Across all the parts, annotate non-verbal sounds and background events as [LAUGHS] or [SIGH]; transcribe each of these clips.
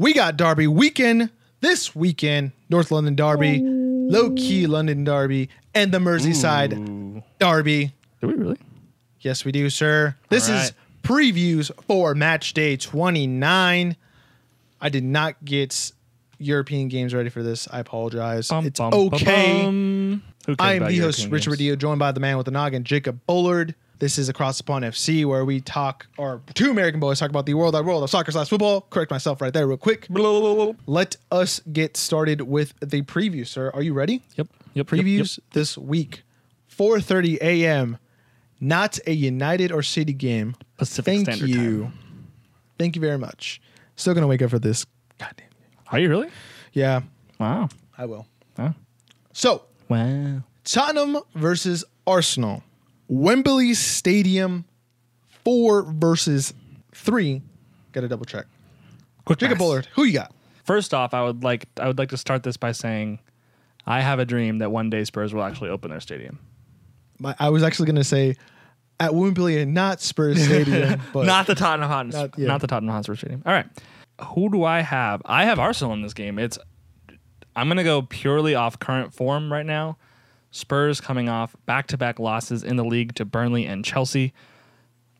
we got Derby weekend this weekend. North London Derby, low key London Derby, and the Merseyside Ooh. Derby. Do we really? Yes, we do, sir. This All is previews for match day 29. I did not get European games ready for this. I apologize. Bum, it's bum, bum, okay. bum. Who I am the host, European Richard games? Joined by the man with the noggin, Jacob Bullard. This is Across the Pond FC, where we talk, or two American boys talk about the world, our world of soccer slash football. Correct myself right there, real quick. Let us get started with the preview, sir. Are you ready? Yep. Yep. yep, Previews Yep. this week, 4:30 a.m. Not a United or City game. Pacific Thank Standard you. Time. Thank you very much. Still gonna wake up for this. Goddamn. Are you really? Yeah, Wow. I will. Huh? So Wow. Tottenham versus Arsenal. Wembley Stadium, four versus three. Got to double check. Quick Jacob maths. Bullard, who you got? First off, I would like I would like to start this by saying I have a dream that one day Spurs will actually open their stadium. My, I was actually gonna say at Wembley and not Spurs [LAUGHS] Stadium, but not the Tottenham Hotspur, Not- not, the Tottenham Hotspur Stadium. All right, who do I have? I have Arsenal in this game. It's I'm gonna go purely off current form right now. Spurs coming off back-to-back losses in the league to Burnley and Chelsea.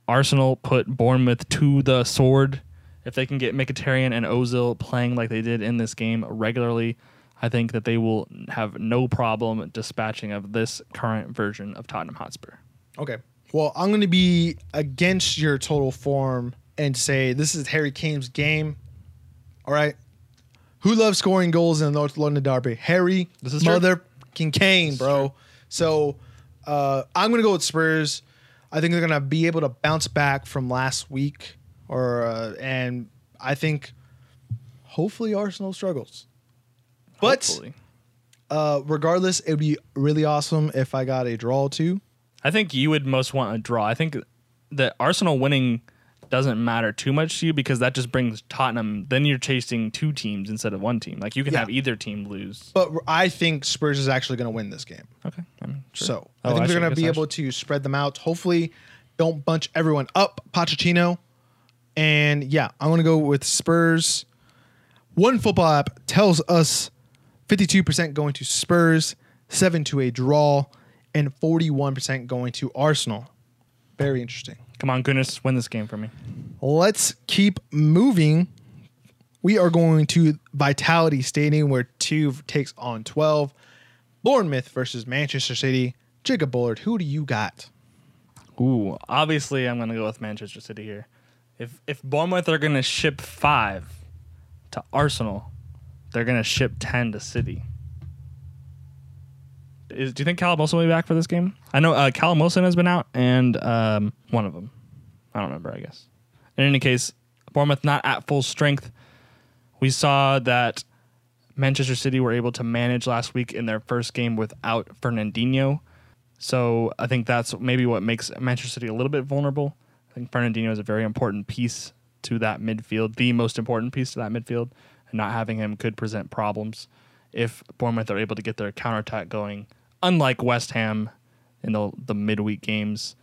Arsenal put Bournemouth to the sword. If they can get Mkhitaryan and Ozil playing like they did in this game regularly, I think that they will have no problem dispatching of this current version of Tottenham Hotspur. Okay. Well, I'm going to be against your total form and say this is Harry Kane's game. All right. Who loves scoring goals in the North London Derby? Harry This is true. Motherfucking Kane, bro. So uh, I'm going to go with Spurs. I think they're going to be able to bounce back from last week, or uh, and I think hopefully Arsenal struggles. But Hopefully. uh, regardless, it would be really awesome if I got a draw too. I think you would most want a draw. I think that Arsenal winning doesn't matter too much to you because that just brings Tottenham. Then you're chasing two teams instead of one team. Like you can Yeah. have either team lose. But I think Spurs is actually going to win this game. Okay. I mean, sure. So Oh, I think they're going to be able to spread them out. Hopefully, don't bunch everyone up. Pochettino, and yeah, I'm going to go with Spurs. One football app tells us 52% going to Spurs, seven to a draw, and 41% going to Arsenal. Very interesting. Come on, goodness, win this game for me. Let's keep moving. We are going to Vitality Stadium where two takes on 12. Bournemouth versus Manchester City. Jacob Bullard, who do you got? Ooh, obviously I'm gonna go with Manchester City here. If if Bournemouth are gonna ship five to Arsenal, they're gonna ship ten to City. Is, do you think Callum Wilson will be back for this game? I know uh, Callum Wilson has been out, and um, one of them, I don't remember. I guess. In any case, Bournemouth not at full strength. We saw that Manchester City were able to manage last week in their first game without Fernandinho. So I think that's maybe what makes Manchester City a little bit vulnerable. I think Fernandinho is a very important piece to that midfield, the most important piece to that midfield, and not having him could present problems if Bournemouth are able to get their counterattack going, unlike West Ham in the the midweek games.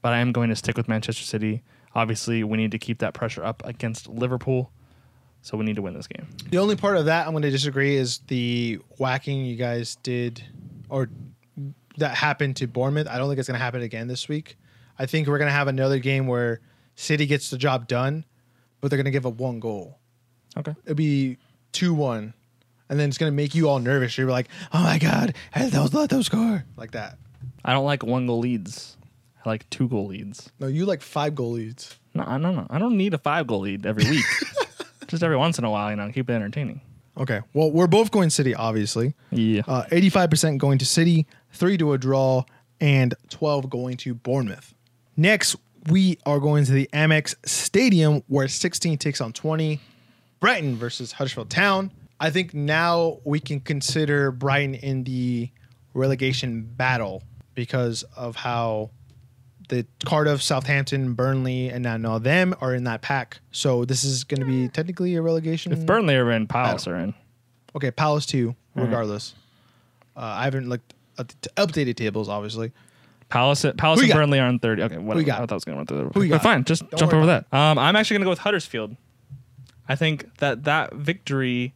But I am going to stick with Manchester City. Obviously, we need to keep that pressure up against Liverpool, so we need to win this game. The only part of that I'm going to disagree is the whacking you guys did or that happened to Bournemouth. I don't think it's going to happen again this week. I think we're going to have another game where City gets the job done, but they're going to give up one goal. Okay. It'll be 2 1. And then it's going to make you all nervous. You're like, oh my God, hey, those, let those score. Like that. I don't like one goal leads. I like two goal leads. No, you like five goal leads. No, I don't know. I don't need a five goal lead every week. [LAUGHS] Just every once in a while, you know, keep it entertaining. Okay. Well, we're both going to City, obviously. Yeah. Uh, 85% going to City, 3 to a draw, and 12 going to Bournemouth. Next, we are going to the Amex Stadium where 16 takes on 20. Brighton versus Huddersfield Town. I think now we can consider Brighton in the relegation battle because of how the Cardiff, Southampton, Burnley, and now, now them are in that pack. So this is going to be technically a relegation. if Burnley are in, Palace are in. Okay, Palace too. All right. Regardless, uh, I haven't looked at the t- updated tables. Obviously, Palace, Palace and got? Burnley are in thirty. Okay, whatever. you got? I thought I was going to run through. You But got? Fine, just Don't jump over that. Um, I'm actually going to go with Huddersfield. I think that that victory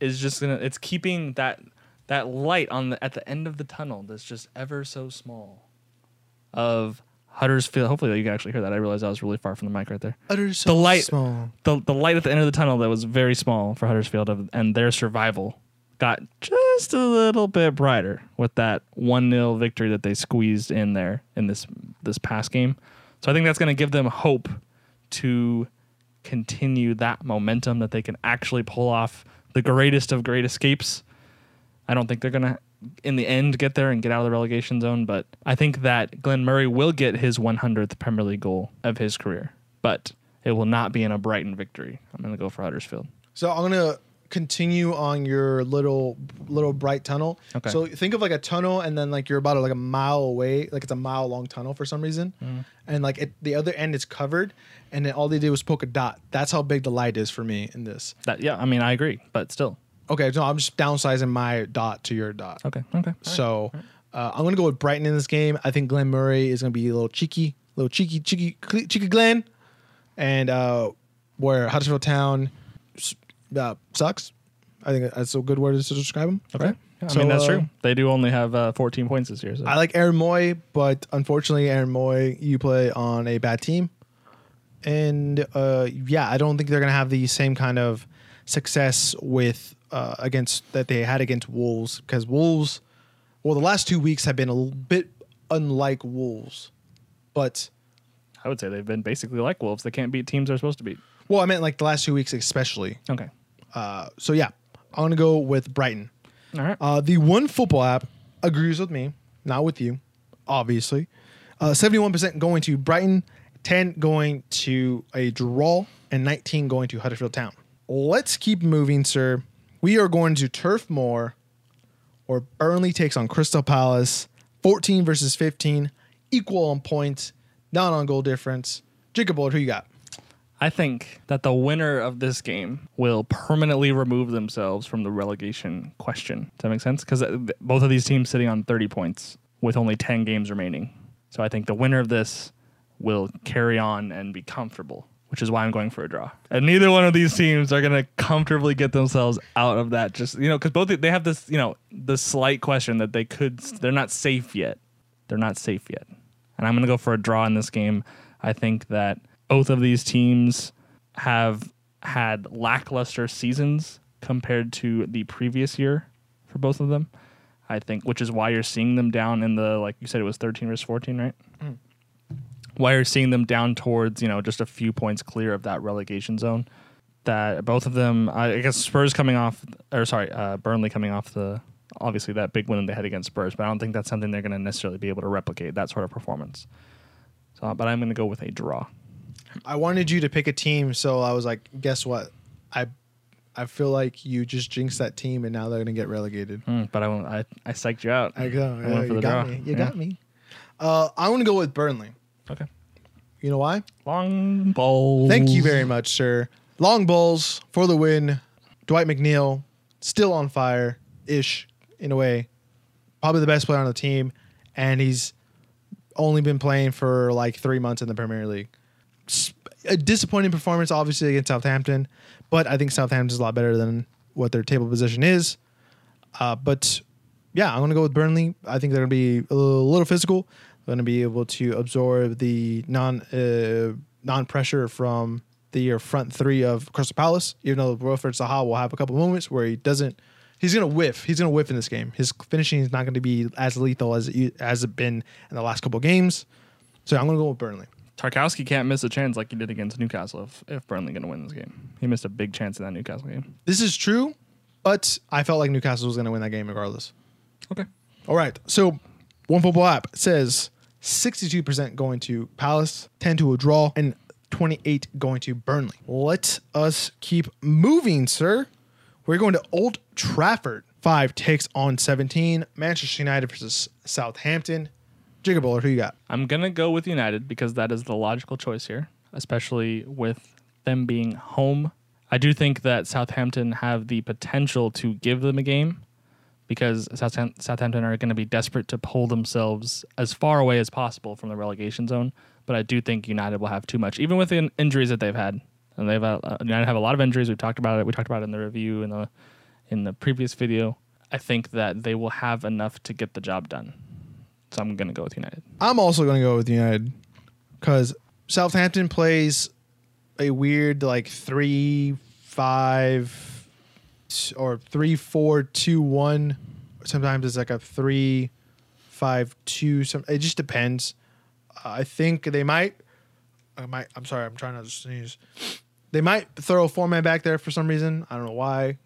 is just gonna it's keeping that that light on the at the end of the tunnel that's just ever so small of Huddersfield. Hopefully you can actually hear that. I realized I was really far from the mic right there. Utter The light, small. the the light at the end of the tunnel that was very small for Huddersfield of, and their survival got just a little bit brighter with that one 0 victory that they squeezed in there in this this past game. So I think that's going to give them hope to continue that momentum that they can actually pull off the greatest of great escapes. I don't think they're going to in the end get there and get out of the relegation zone, but I think that Glenn Murray will get his 100th Premier League goal of his career, but it will not be in a Brighton victory. I'm going to go for Huddersfield. So I'm gonna continue on your little little bright tunnel. Okay. So think of like a tunnel, and then like you're about like a mile away, like it's a mile long tunnel for some reason, Mm-hmm. and like it, the other end is covered, and then all they did was poke a dot. That's how big the light is for me in this. That yeah, I mean I agree, but still. Okay, so I'm just downsizing my dot to your dot. Okay. Okay. So uh, I'm gonna go with Brighton in this game. I think Glenn Murray is gonna be a little cheeky, little cheeky, cheeky, cheeky Glenn, and uh, where Huddersfield Town uh, sucks. I think that's a good word to describe him. Okay. Right? Yeah, I So, mean that's uh, true. They do only have uh, 14 points this year. So. I like Aaron Mooy, but unfortunately, Aaron Mooy, you play on a bad team, and uh, yeah, I don't think they're gonna have the same kind of success with uh, against that they had against Wolves because Wolves, well, the last two weeks have been a bit unlike Wolves, but I would say they've been basically like wolves. They can't beat teams they're supposed to beat. well, I meant like the last two weeks especially. Okay. Uh, so yeah, I'm gonna go with Brighton. All right. Uh, the one football app agrees with me, not with you, obviously. Uh, 71% going to Brighton, 10 going to a draw, and 19 going to Huddersfield Town. Let's keep moving, sir. We are going to Turf Moor, where Burnley takes on Crystal Palace, 14 versus 15, equal on points, not on goal difference. Jacob Bullard, who you got? I think that the winner of this game will permanently remove themselves from the relegation question. Does that make sense? Because uh, both of these teams sitting on 30 points with only 10 games remaining. So I think the winner of this will carry on and be comfortable, which is why I'm going for a draw. And neither one of these teams are going to comfortably get themselves out of that. Just you know, because both they have this you know the slight question that they could they're not safe yet. They're not safe yet, and I'm going to go for a draw in this game. I think that both of these teams have had lackluster seasons compared to the previous year for both of them. I think, which is why you're seeing them down in the like you said it was 13 versus 14, right? Why you're seeing them down towards you know just a few points clear of that relegation zone. That both of them, I guess Spurs coming off, or sorry, uh, Burnley coming off the obviously that big win they had against Spurs, but I don't think that's something they're going to necessarily be able to replicate that sort of performance. So, but I'm going to go with a draw. I wanted you to pick a team, so I was like, guess what? I I feel like you just jinxed that team, and now they're gonna get relegated. Mm, but I, won't- I I psyched you out. I go. I you got draw. me. You Yeah. got me. Uh, I'm gonna go with Burnley. Okay. You know why? Long balls. Thank you very much, sir. Long balls for the win. Dwight McNeil still on fire ish in a way. Probably the best player on the team, and he's only been playing for like three months in the Premier League. A disappointing performance, obviously against Southampton, but I think Southampton is a lot better than what their table position is. Uh, but yeah, I'm going to go with Burnley. I think they're going to be a little, physical. They're going to be able to absorb the non uh, non pressure from the uh, front three of Crystal Palace. Even though Wilfried Zaha will have a couple moments where he doesn't, he's going to whiff. He's going to whiff in this game. His finishing is not going to be as lethal as it as it been in the last couple games. So I'm going to go with Burnley. Tarkowski can't miss a chance like he did against Newcastle if, if Burnley going to win this game. He missed a big chance in that Newcastle game. This is true, but I felt like Newcastle was going to win that game regardless. Okay. All right. So, one football app says 62% going to Palace, 10 to a draw, and 28 going to Burnley. Let us keep moving, sir. We're going to Old Trafford. Five takes on 17. Manchester United versus Southampton. Jacob Bullard, who you got? I'm going to go with United because that is the logical choice here, especially with them being home. I do think that Southampton have the potential to give them a game because Southampton are going to be desperate to pull themselves as far away as possible from the relegation zone. But I do think United will have too much, even with the in- injuries that they've had. and they've uh, United have a lot of injuries. We've talked about it. We talked about it in the review in the in the previous video. I think that they will have enough to get the job done. So I'm going to go with United. I'm also going to go with United because Southampton plays a weird like three five or three four two one. Sometimes it's like a three five two. Some it just depends. Uh, I think they might. I might. I'm sorry. I'm trying not to sneeze. They might throw a four man back there for some reason. I don't know why.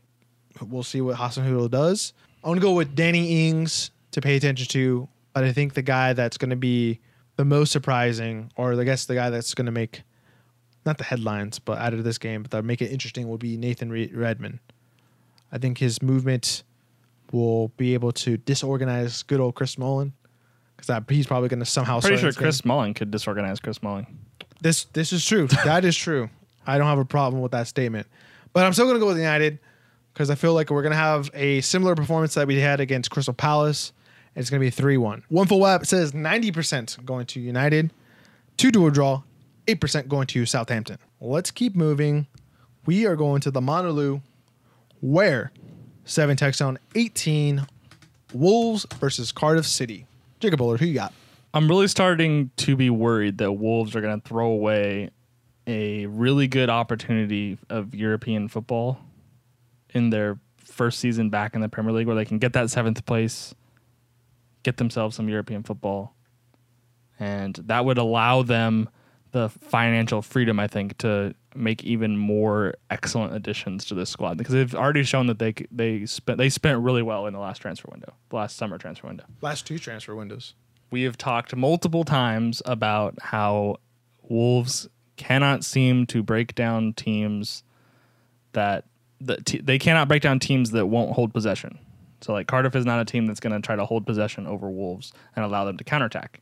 We'll see what Hasenhüttl does. I'm gonna go with Danny Ings to pay attention to, but I think the guy that's gonna be the most surprising, or I guess the guy that's gonna make not the headlines, but out of this game, but that make it interesting will be Nathan Re- Redmond. I think his movement will be able to disorganize good old Chris Smalling because he's probably going to somehow. Pretty sure this game. Chris Smalling could disorganize Chris Smalling. This this is true. [LAUGHS] that is true. I don't have a problem with that statement, but I'm still going to go with United because I feel like we're going to have a similar performance that we had against Crystal Palace. It's going to be three one. One full web says ninety percent going to United, two to a draw, eight percent going to Southampton. Let's keep moving. We are going to the Molineux, where seven text on eighteen, Wolves versus Cardiff City. Jacob Bullard, who you got? I'm really starting to be worried that Wolves are going to throw away a really good opportunity of European football in their first season back in the Premier League, where they can get that seventh place, get themselves some European football, and that would allow them the financial freedom, I think, to make even more excellent additions to this squad because they've already shown that they they spent they spent really well in the last transfer window, the last summer transfer window Last two transfer windows. we have talked multiple times about how Wolves cannot seem to break down teams that that t- they cannot break down teams that won't hold possession. So like Cardiff is not a team that's going to try to hold possession over Wolves and allow them to counterattack.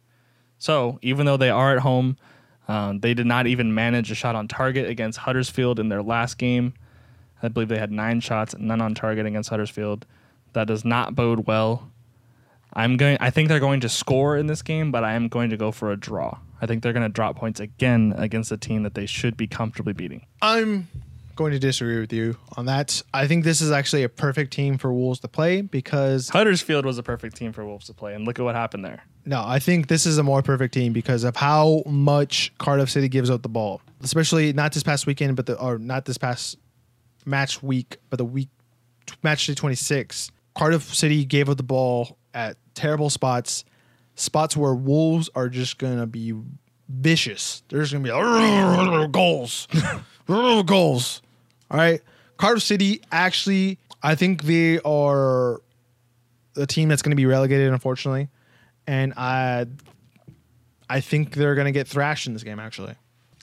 So even though they are at home, um, they did not even manage a shot on target against Huddersfield in their last game. I believe they had nine shots, none on target against Huddersfield. That does not bode well. I'm going. I think they're going to score in this game, but I am going to go for a draw. I think they're going to drop points again against a team that they should be comfortably beating. I'm going to disagree with you on that. I think this is actually a perfect team for Wolves to play because Huddersfield was a perfect team for Wolves to play, and look at what happened there. no, I think this is a more perfect team because of how much Cardiff City gives out the ball, especially not this past weekend, but the or not this past match week, but the week match day 26. Cardiff City gave up the ball at terrible spots, spots where Wolves are just gonna be vicious. There's gonna be [LAUGHS] goals, [LAUGHS] goals. All right, Cardiff City actually, I think they are a team that's to be relegated, unfortunately, and I, I think they're to get thrashed in this game. Actually,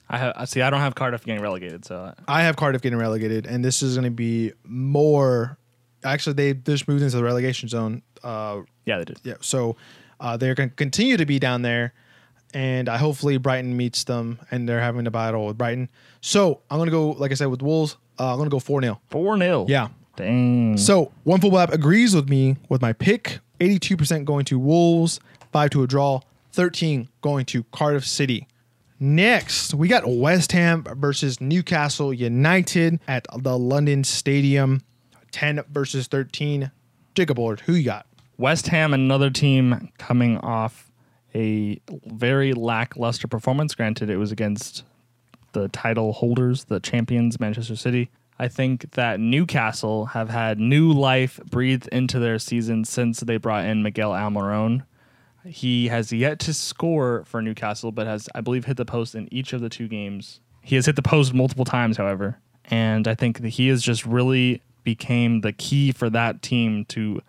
I have, see. I don't have Cardiff getting relegated, so I have Cardiff getting relegated, and this is to be more. Actually, they just moved into the relegation zone. Uh, yeah, they did. yeah, so uh, they're to continue to be down there, and I hopefully Brighton meets them, and they're having a battle with Brighton. So I'm going to go, like I said, with Wolves. Uh, I'm going to go four 0 Four 0 Yeah. Dang. So one full app agrees with me with my pick. 82% going to Wolves, five to a draw, 13 going to Cardiff City. Next, we got West Ham versus Newcastle United at the London Stadium, 10 versus 13. Jacob Bullard, who you got? West Ham, another team coming off a very lackluster performance. Granted, it was against the title holders, the champions, Manchester City. I think that Newcastle have had new life breathed into their season since they brought in Miguel Almiron. He has yet to score for Newcastle, but has, I believe, hit the post in each of the two games. He has hit the post multiple times, however, and I think that he has just really became the key for that team to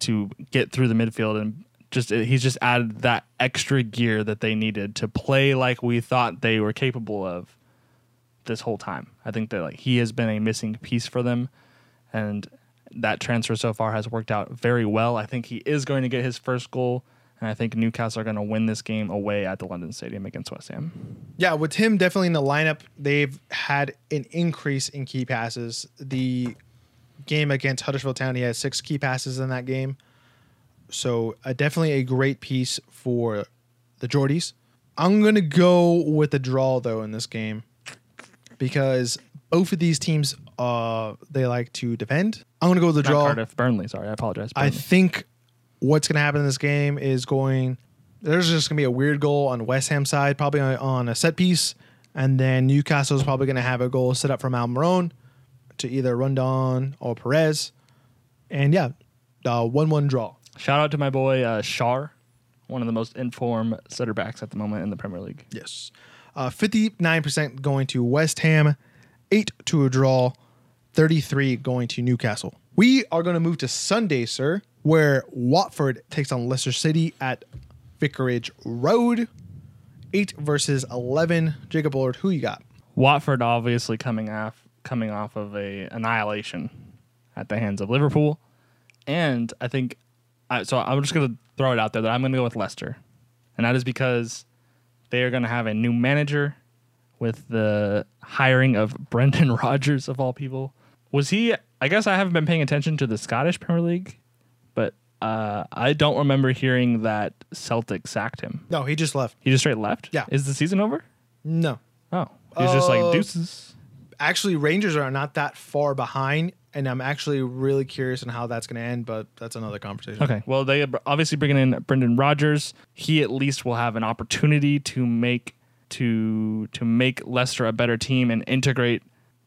to get through the midfield and just uh, he's just added that extra gear that they needed to play like we thought they were capable of this whole time. I think that like he has been a missing piece for them and that transfer so far has worked out very well. I think he is going to get his first goal and I think Newcastle are going to win this game away at the London Stadium against West Ham. Yeah, with him definitely in the lineup, they've had an increase in key passes. The game against Huddersfield Town, he had six key passes in that game. So uh, definitely a great piece for the Geordies. I'm gonna go with a draw though in this game because both of these teams uh they like to defend. I'm gonna go with the Not draw. Cardiff, Burnley. Sorry, I apologize. I think what's going to happen in this game is going. There's just going to be a weird goal on West Ham side, probably on, on a set piece, and then Newcastle's probably going to have a goal set up from Almiron to either Rondon or Perez, and yeah, uh, one-one draw. Shout out to my boy uh, Schär, one of the most informed center backs at the moment in the Premier League. Yes, uh, fifty-nine percent going to West Ham, eight to a draw, thirty-three going to Newcastle. We are going to move to Sunday, sir, where Watford takes on Leicester City at Vicarage Road. Eight versus eleven. Jacob Bullard, who you got? Watford obviously coming off coming off of a annihilation at the hands of Liverpool, and I think I, so. I'm just gonna throw it out there that I'm gonna go with Leicester, and that is because they are gonna have a new manager with the hiring of [LAUGHS] Brendan Rodgers of all people. Was he? I guess I haven't been paying attention to the Scottish Premier League, but uh, I don't remember hearing that Celtic sacked him. No, he just left. He just straight left. Yeah. Is the season over? No, Oh, he's just like Uh, deuces. actually, Rangers are not that far behind, and I'm actually really curious on how that's going to end. But that's another conversation. Okay. Well, they are obviously bringing in Brendan Rodgers. He at least will have an opportunity to make to to make Leicester a better team and integrate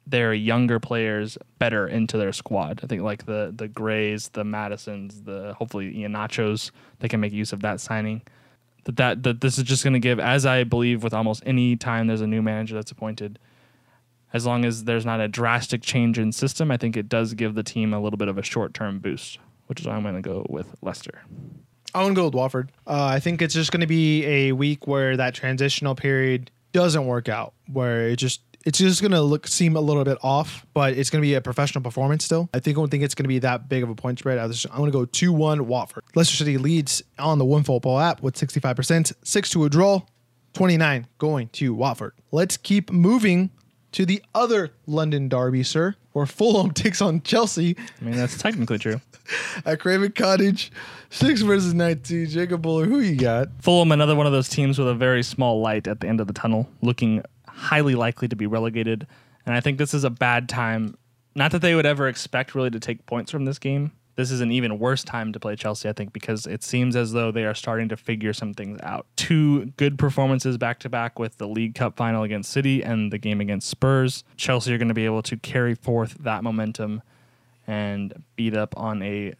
their younger players better into their squad. I think like the the Grays, the Madisons, the hopefully Iheanachos, they can make use of that signing. That that, that this is just going to give, as I believe with almost any time there's a new manager that's appointed, as long as there's not a drastic change in system, I think it does give the team a little bit of a short term boost, which is why I'm going to go with Leicester. I'm gonna go with Watford. Uh, I think it's just gonna be a week where that transitional period doesn't work out, where it just it's just gonna look seem a little bit off, but it's gonna be a professional performance still. I think I don't think it's gonna be that big of a point spread. I I'm gonna go two one Watford. Leicester City leads on the One Football app with 65 percent, six to a draw, 29 going to Watford. Let's keep moving to the other London derby, sir, where Fulham [LAUGHS] takes on Chelsea I mean, that's technically true. [LAUGHS] at Craven Cottage, six versus 19. Jacob Bullard, who you got? Fulham, another one of those teams with a very small light at the end of the tunnel, looking highly likely to be relegated. And I think this is a bad time. Not that they would ever expect really to take points from this game. This is an even worse time to play Chelsea, I think, because it seems as though they are starting to figure some things out. Two good performances back to back with the League Cup final against City and the game against Spurs. Chelsea are going to be able to carry forth that momentum and beat up on a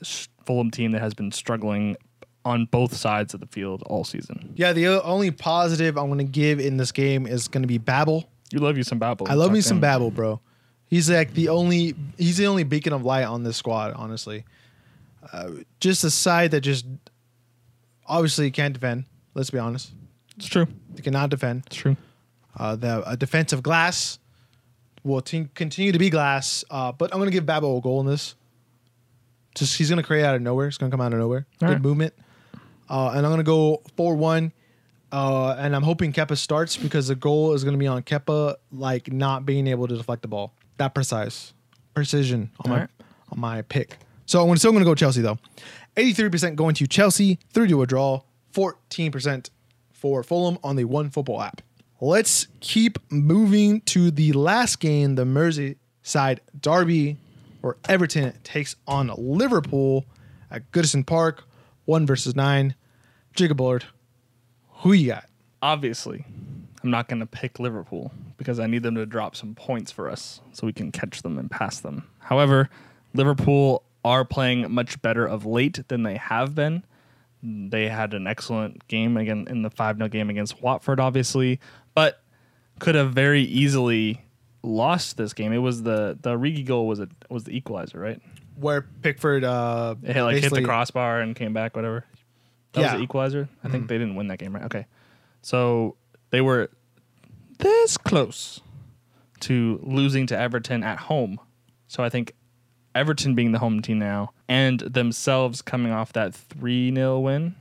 Fulham team that has been struggling on both sides of the field all season. Yeah, the only positive I'm going to give in this game is going to be Babel. You love you some Babel. I love me some. Babel, bro. He's like the only he's the only beacon of light on this squad, honestly. Uh, just a side that just obviously can't defend. Let's be honest, It's true. they cannot defend. It's true. Uh, the a defensive glass will t- continue to be glass, uh, but I'm going to give Babel a goal in this. Just he's going to create out of nowhere. It's going to come out of nowhere. All Good right. movement, uh, and I'm going to go four one. Uh, and I'm hoping Kepa starts because the goal is going to be on Kepa, like not being able to deflect the ball. That precise, precision on my All right. on my pick. So I'm still going to go Chelsea though. 83% going to Chelsea, three to a draw, 14% for Fulham on the One Football app. Let's keep moving to the last game, the Merseyside Derby, where Everton takes on Liverpool at Goodison Park, one versus nine. Jacob Bullard, who you got? Obviously, I'm not going to pick Liverpool because I need them to drop some points for us so we can catch them and pass them. However, Liverpool are playing much better of late than they have been. They had an excellent game again in the 5 0 game against Watford, obviously, but could have very easily lost this game. It was the the Origi goal was it was the equalizer, right? Where Pickford uh, It hit, like hit the crossbar and came back, whatever. That Yeah. was the equalizer. I think they didn't win that game, right? Okay, so they were this close to losing to Everton at home. So I think Everton being the home team now and themselves coming off that three 0 win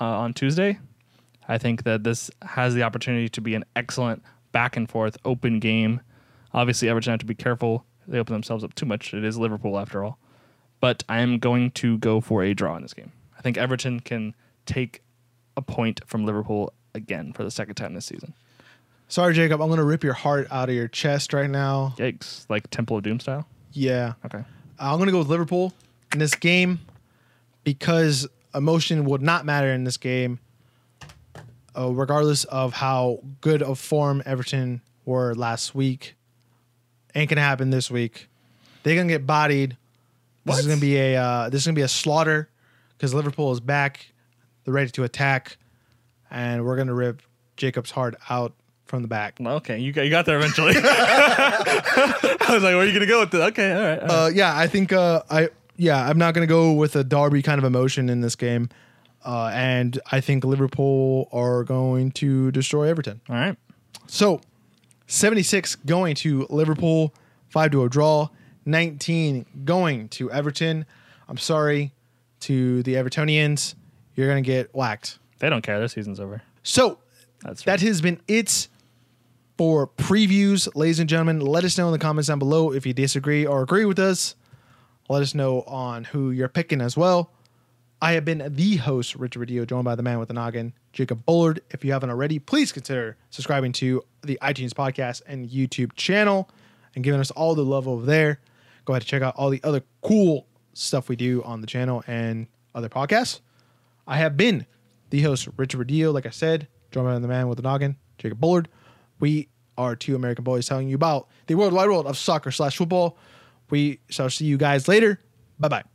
uh, on Tuesday, I think that this has the opportunity to be an excellent back and forth open game. Obviously, Everton have to be careful. They open themselves up too much. It is Liverpool after all. But I am going to go for a draw in this game. I think Everton can take a point from Liverpool again for the second time this season. Sorry, Jacob. I'm gonna rip your heart out of your chest right now. Yikes! Like Temple of Doom style. Yeah, Okay. I'm gonna go with Liverpool in this game because emotion would not matter in this game, uh, regardless of how good of form Everton were last week. Ain't gonna happen this week. They're gonna get bodied. This is gonna be a uh, this is gonna be a slaughter because Liverpool is back. They're ready to attack, and we're gonna rip Jacob's heart out from the back. Okay, you got, you got there eventually. [LAUGHS] I was like, where are you gonna go with this? Okay, all right. all right. Uh, yeah, I think uh, I yeah I'm not gonna go with a Derby kind of emotion in this game, uh, and I think Liverpool are going to destroy Everton. all right. So, 76 going to Liverpool, five to a draw, 19 going to Everton. I'm sorry to the Evertonians, you're gonna get whacked. They don't care. Their season's over. So That's that has been it for previews, ladies and gentlemen. Let us know in the comments down below if you disagree or agree with us. Let us know on who you're picking as well. I have been the host, Richard Rodillo, joined by the man with the noggin, Jacob Bullard. If you haven't already, please consider subscribing to the iTunes podcast and YouTube channel and giving us all the love over there. Go ahead and check out all the other cool stuff we do on the channel and other podcasts. I have been the host, Richard Rodillo, like I said, joined by the man with the noggin, Jacob Bullard. We are two American boys telling you about the worldwide world of soccer slash football. We shall see you guys later. Bye bye.